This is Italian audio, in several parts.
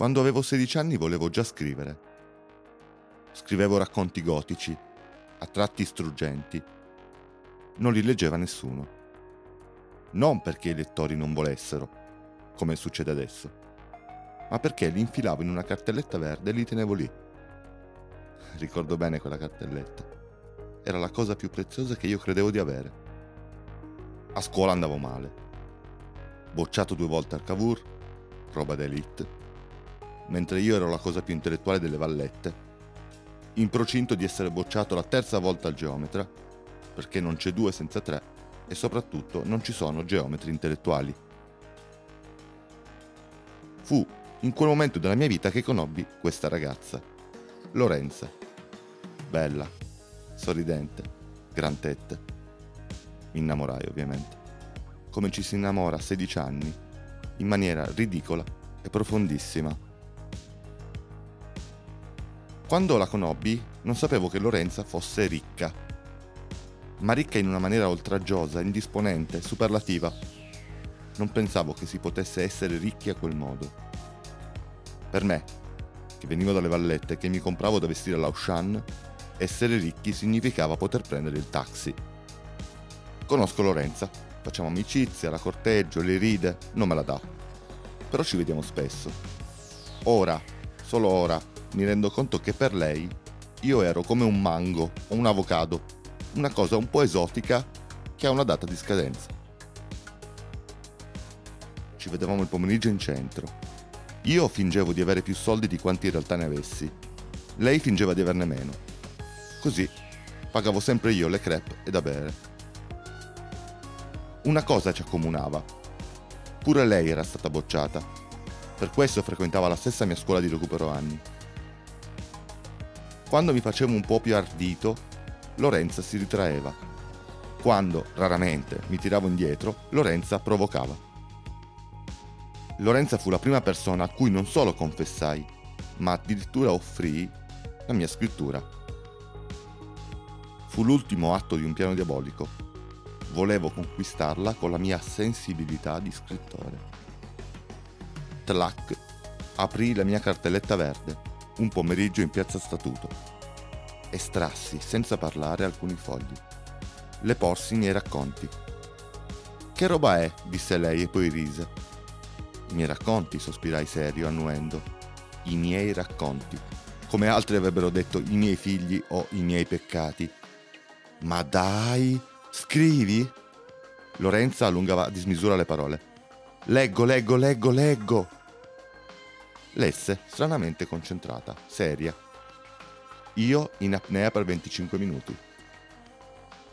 Quando avevo 16 anni volevo già scrivere. Scrivevo racconti gotici, a tratti struggenti. Non li leggeva nessuno. Non perché i lettori non volessero, come succede adesso, ma perché li infilavo in una cartelletta verde e li tenevo lì. Ricordo bene quella cartelletta. Era la cosa più preziosa che io credevo di avere. A scuola andavo male. Bocciato due volte al Cavour, roba d'elite mentre io ero la cosa più intellettuale delle vallette, in procinto di essere bocciato la terza volta al geometra, perché non c'è due senza tre e soprattutto non ci sono geometri intellettuali. Fu in quel momento della mia vita che conobbi questa ragazza, Lorenza, bella, sorridente, gran tette. Mi innamorai ovviamente, come ci si innamora a 16 anni, in maniera ridicola e profondissima. Quando la conobbi, non sapevo che Lorenza fosse ricca. Ma ricca in una maniera oltraggiosa, indisponente, superlativa. Non pensavo che si potesse essere ricchi a quel modo. Per me, che venivo dalle vallette e che mi compravo da vestire all'Aushan, essere ricchi significava poter prendere il taxi. Conosco Lorenza, facciamo amicizia, la corteggio, le ride, non me la dà. Però ci vediamo spesso. Ora, solo ora, mi rendo conto che per lei io ero come un mango o un avocado, una cosa un po' esotica che ha una data di scadenza. Ci vedevamo il pomeriggio in centro. Io fingevo di avere più soldi di quanti in realtà ne avessi. Lei fingeva di averne meno. Così pagavo sempre io le crepe e da bere. Una cosa ci accomunava. Pure lei era stata bocciata. Per questo frequentava la stessa mia scuola di recupero anni. Quando mi facevo un po' più ardito, Lorenza si ritraeva. Quando, raramente, mi tiravo indietro, Lorenza provocava. Lorenza fu la prima persona a cui non solo confessai, ma addirittura offrii la mia scrittura. Fu l'ultimo atto di un piano diabolico. Volevo conquistarla con la mia sensibilità di scrittore. Tlac, aprì la mia cartelletta verde un pomeriggio in piazza Statuto. Estrassi, senza parlare, alcuni fogli. Le porsi i miei racconti. Che roba è? disse lei e poi rise. I miei racconti, sospirai serio, annuendo. I miei racconti. Come altri avrebbero detto i miei figli o i miei peccati. Ma dai, scrivi? Lorenza allungava a dismisura le parole. Leggo, leggo, leggo, leggo. Lesse, stranamente concentrata, seria. Io in apnea per 25 minuti.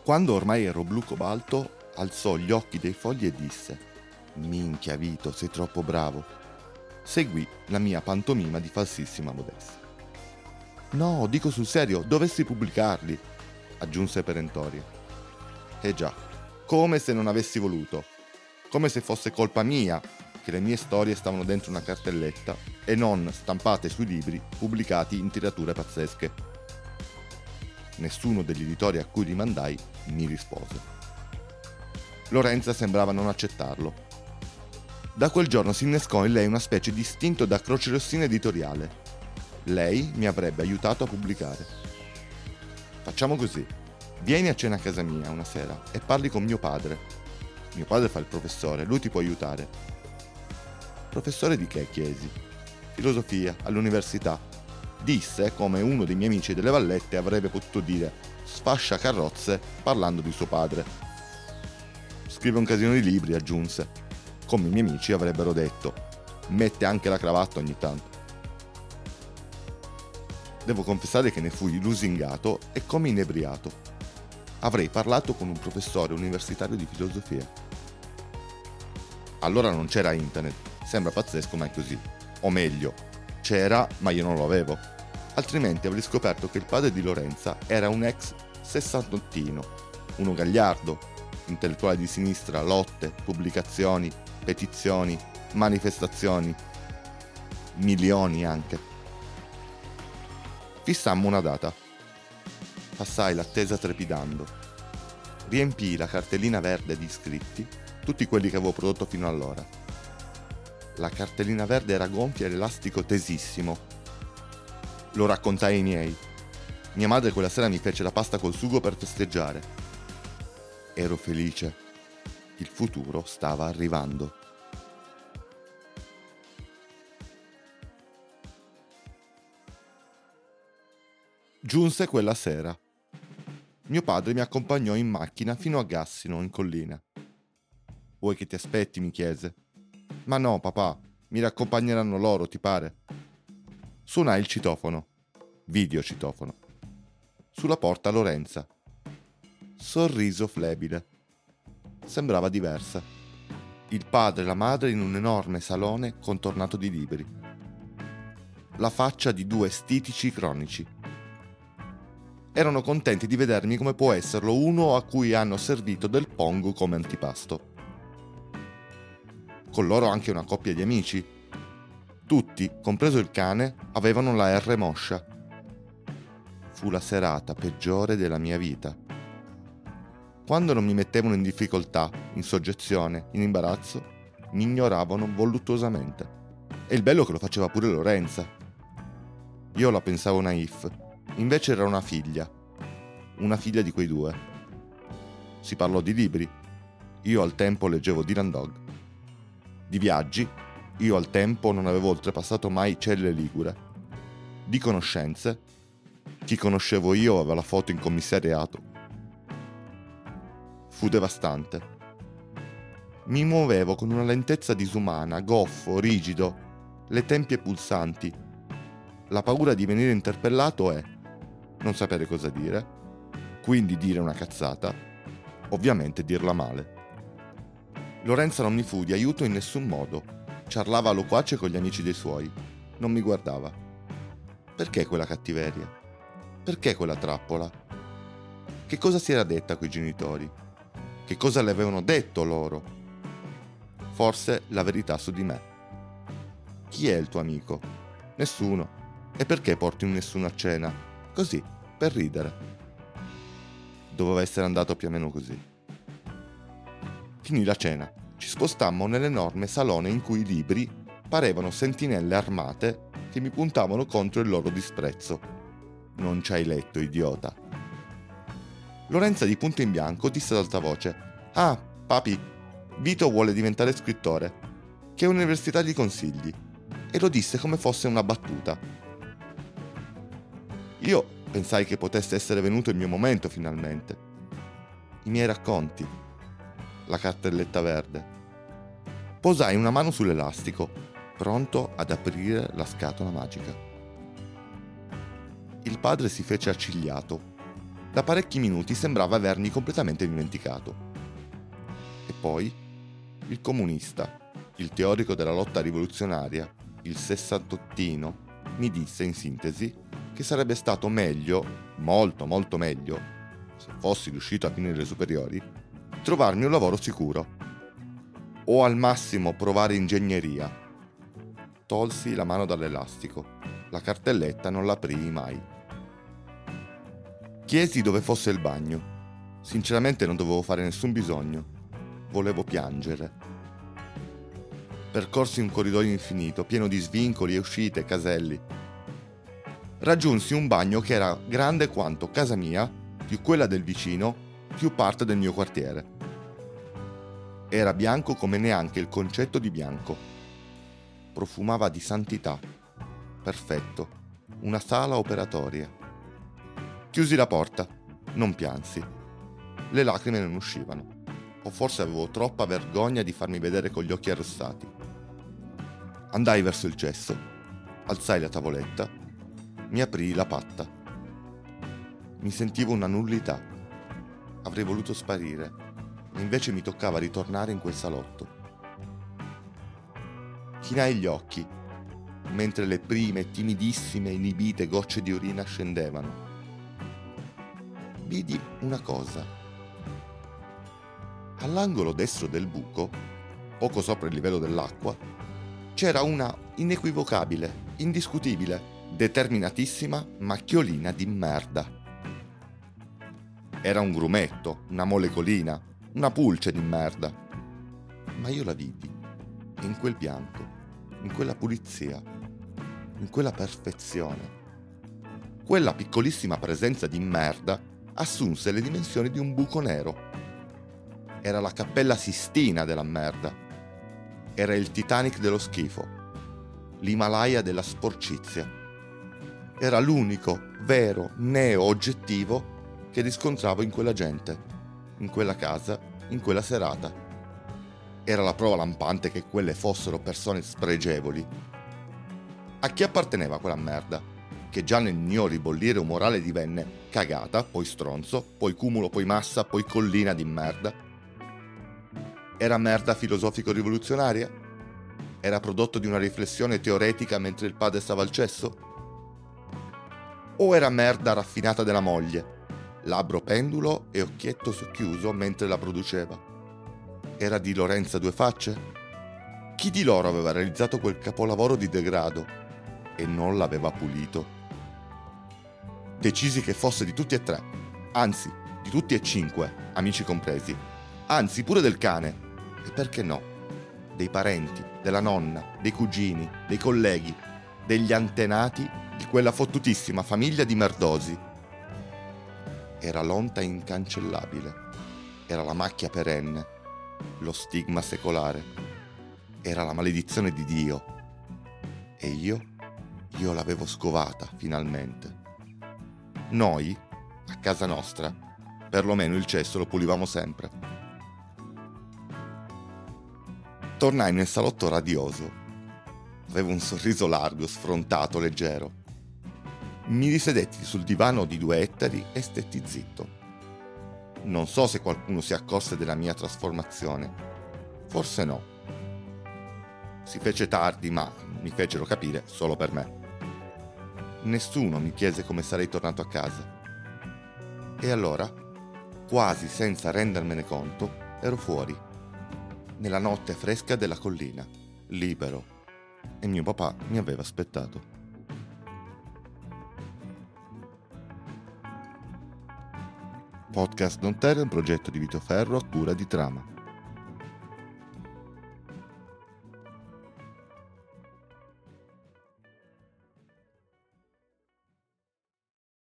Quando ormai ero blu cobalto, alzò gli occhi dei fogli e disse: Minchia Vito, sei troppo bravo. Seguì la mia pantomima di falsissima modestia. No, dico sul serio, dovessi pubblicarli, aggiunse perentoria. Eh già, come se non avessi voluto, come se fosse colpa mia che le mie storie stavano dentro una cartelletta e non stampate sui libri pubblicati in tirature pazzesche. Nessuno degli editori a cui rimandai mi rispose. Lorenza sembrava non accettarlo. Da quel giorno si innescò in lei una specie di istinto da croce rossina editoriale. Lei mi avrebbe aiutato a pubblicare. Facciamo così. Vieni a cena a casa mia una sera e parli con mio padre. Mio padre fa il professore, lui ti può aiutare. Professore di che chiesi? Filosofia, all'università. Disse come uno dei miei amici delle Vallette avrebbe potuto dire sfascia carrozze parlando di suo padre. Scrive un casino di libri, aggiunse. Come i miei amici avrebbero detto, mette anche la cravatta ogni tanto. Devo confessare che ne fui lusingato e come inebriato. Avrei parlato con un professore universitario di filosofia. Allora non c'era internet, Sembra pazzesco, ma è così. O meglio, c'era, ma io non lo avevo. Altrimenti avrei scoperto che il padre di Lorenza era un ex sessantottino, uno gagliardo, intellettuale di sinistra, lotte, pubblicazioni, petizioni, manifestazioni, milioni anche. Fissammo una data. Passai l'attesa trepidando. Riempii la cartellina verde di iscritti, tutti quelli che avevo prodotto fino allora La cartellina verde era gonfia e l'elastico tesissimo. Lo raccontai ai miei. Mia madre quella sera mi fece la pasta col sugo per festeggiare. Ero felice. Il futuro stava arrivando. Giunse quella sera. Mio padre mi accompagnò in macchina fino a Gassino, in collina. Vuoi che ti aspetti? mi chiese. Ma no, papà, mi raccompagneranno loro, ti pare? Suonai il citofono. Video citofono. Sulla porta Lorenza. Sorriso flebile. Sembrava diversa. Il padre e la madre in un enorme salone contornato di libri. La faccia di due stitici cronici. Erano contenti di vedermi come può esserlo uno a cui hanno servito del pongo come antipasto con loro anche una coppia di amici. Tutti, compreso il cane, avevano la R moscia. Fu la serata peggiore della mia vita. Quando non mi mettevano in difficoltà, in soggezione, in imbarazzo, mi ignoravano voluttuosamente. E il bello che lo faceva pure Lorenza. Io la pensavo naif, invece era una figlia. Una figlia di quei due. Si parlò di libri. Io al tempo leggevo Dylan Dog di viaggi, io al tempo non avevo oltrepassato mai Celle Ligure. Di conoscenze, chi conoscevo io aveva la foto in commissariato. Fu devastante. Mi muovevo con una lentezza disumana, goffo, rigido, le tempie pulsanti. La paura di venire interpellato è non sapere cosa dire, quindi dire una cazzata, ovviamente dirla male. Lorenzo non mi fu di aiuto in nessun modo. Ciarlava loquace con gli amici dei suoi. Non mi guardava. Perché quella cattiveria? Perché quella trappola? Che cosa si era detta coi genitori? Che cosa le avevano detto loro? Forse la verità su di me. Chi è il tuo amico? Nessuno. E perché porti un nessuno a cena? Così, per ridere. Doveva essere andato più o meno così. Finì la cena. Ci spostammo nell'enorme salone in cui i libri parevano sentinelle armate che mi puntavano contro il loro disprezzo. Non ci hai letto, idiota. Lorenza di punto in bianco disse ad alta voce: Ah, papi, Vito vuole diventare scrittore. Che università gli consigli? E lo disse come fosse una battuta. Io pensai che potesse essere venuto il mio momento finalmente. I miei racconti, la cartelletta verde. Posai una mano sull'elastico, pronto ad aprire la scatola magica. Il padre si fece accigliato. Da parecchi minuti sembrava avermi completamente dimenticato. E poi il comunista, il teorico della lotta rivoluzionaria, il sessantottino, mi disse in sintesi che sarebbe stato meglio, molto molto meglio, se fossi riuscito a finire le superiori, trovarmi un lavoro sicuro. O al massimo provare ingegneria. Tolsi la mano dall'elastico. La cartelletta non l'aprii mai. Chiesi dove fosse il bagno. Sinceramente non dovevo fare nessun bisogno. Volevo piangere. Percorsi un corridoio infinito, pieno di svincoli e uscite, caselli. Raggiunsi un bagno che era grande quanto casa mia, più quella del vicino, più parte del mio quartiere. Era bianco come neanche il concetto di bianco. Profumava di santità. Perfetto. Una sala operatoria. Chiusi la porta. Non piansi. Le lacrime non uscivano. O forse avevo troppa vergogna di farmi vedere con gli occhi arrossati. Andai verso il cesso. Alzai la tavoletta. Mi aprii la patta. Mi sentivo una nullità. Avrei voluto sparire invece mi toccava ritornare in quel salotto. Chinai gli occhi, mentre le prime, timidissime, inibite gocce di urina scendevano. Vidi una cosa. All'angolo destro del buco, poco sopra il livello dell'acqua, c'era una inequivocabile, indiscutibile, determinatissima macchiolina di merda. Era un grumetto, una molecolina, una pulce di merda. Ma io la vidi in quel bianco, in quella pulizia, in quella perfezione. Quella piccolissima presenza di merda assunse le dimensioni di un buco nero. Era la cappella Sistina della merda. Era il Titanic dello schifo. L'Himalaya della sporcizia. Era l'unico vero neo oggettivo che riscontravo in quella gente, in quella casa, in quella serata. Era la prova lampante che quelle fossero persone spregevoli. A chi apparteneva quella merda? Che già nel mio ribollire umorale divenne cagata, poi stronzo, poi cumulo, poi massa, poi collina di merda. Era merda filosofico-rivoluzionaria? Era prodotto di una riflessione teoretica mentre il padre stava al cesso? O era merda raffinata della moglie, labbro pendulo e occhietto socchiuso mentre la produceva. Era di Lorenza due facce? Chi di loro aveva realizzato quel capolavoro di degrado e non l'aveva pulito? Decisi che fosse di tutti e tre, anzi, di tutti e cinque, amici compresi, anzi pure del cane, e perché no, dei parenti, della nonna, dei cugini, dei colleghi, degli antenati di quella fottutissima famiglia di merdosi era l'onta incancellabile, era la macchia perenne, lo stigma secolare, era la maledizione di Dio. E io, io l'avevo scovata finalmente. Noi, a casa nostra, perlomeno il cesso lo pulivamo sempre. Tornai nel salotto radioso. Avevo un sorriso largo, sfrontato, leggero mi risedetti sul divano di due ettari e stetti zitto. Non so se qualcuno si accorse della mia trasformazione. Forse no. Si fece tardi, ma mi fecero capire solo per me. Nessuno mi chiese come sarei tornato a casa. E allora, quasi senza rendermene conto, ero fuori, nella notte fresca della collina, libero, e mio papà mi aveva aspettato. Podcast Don Terra è un progetto di Vito Ferro a cura di Trama.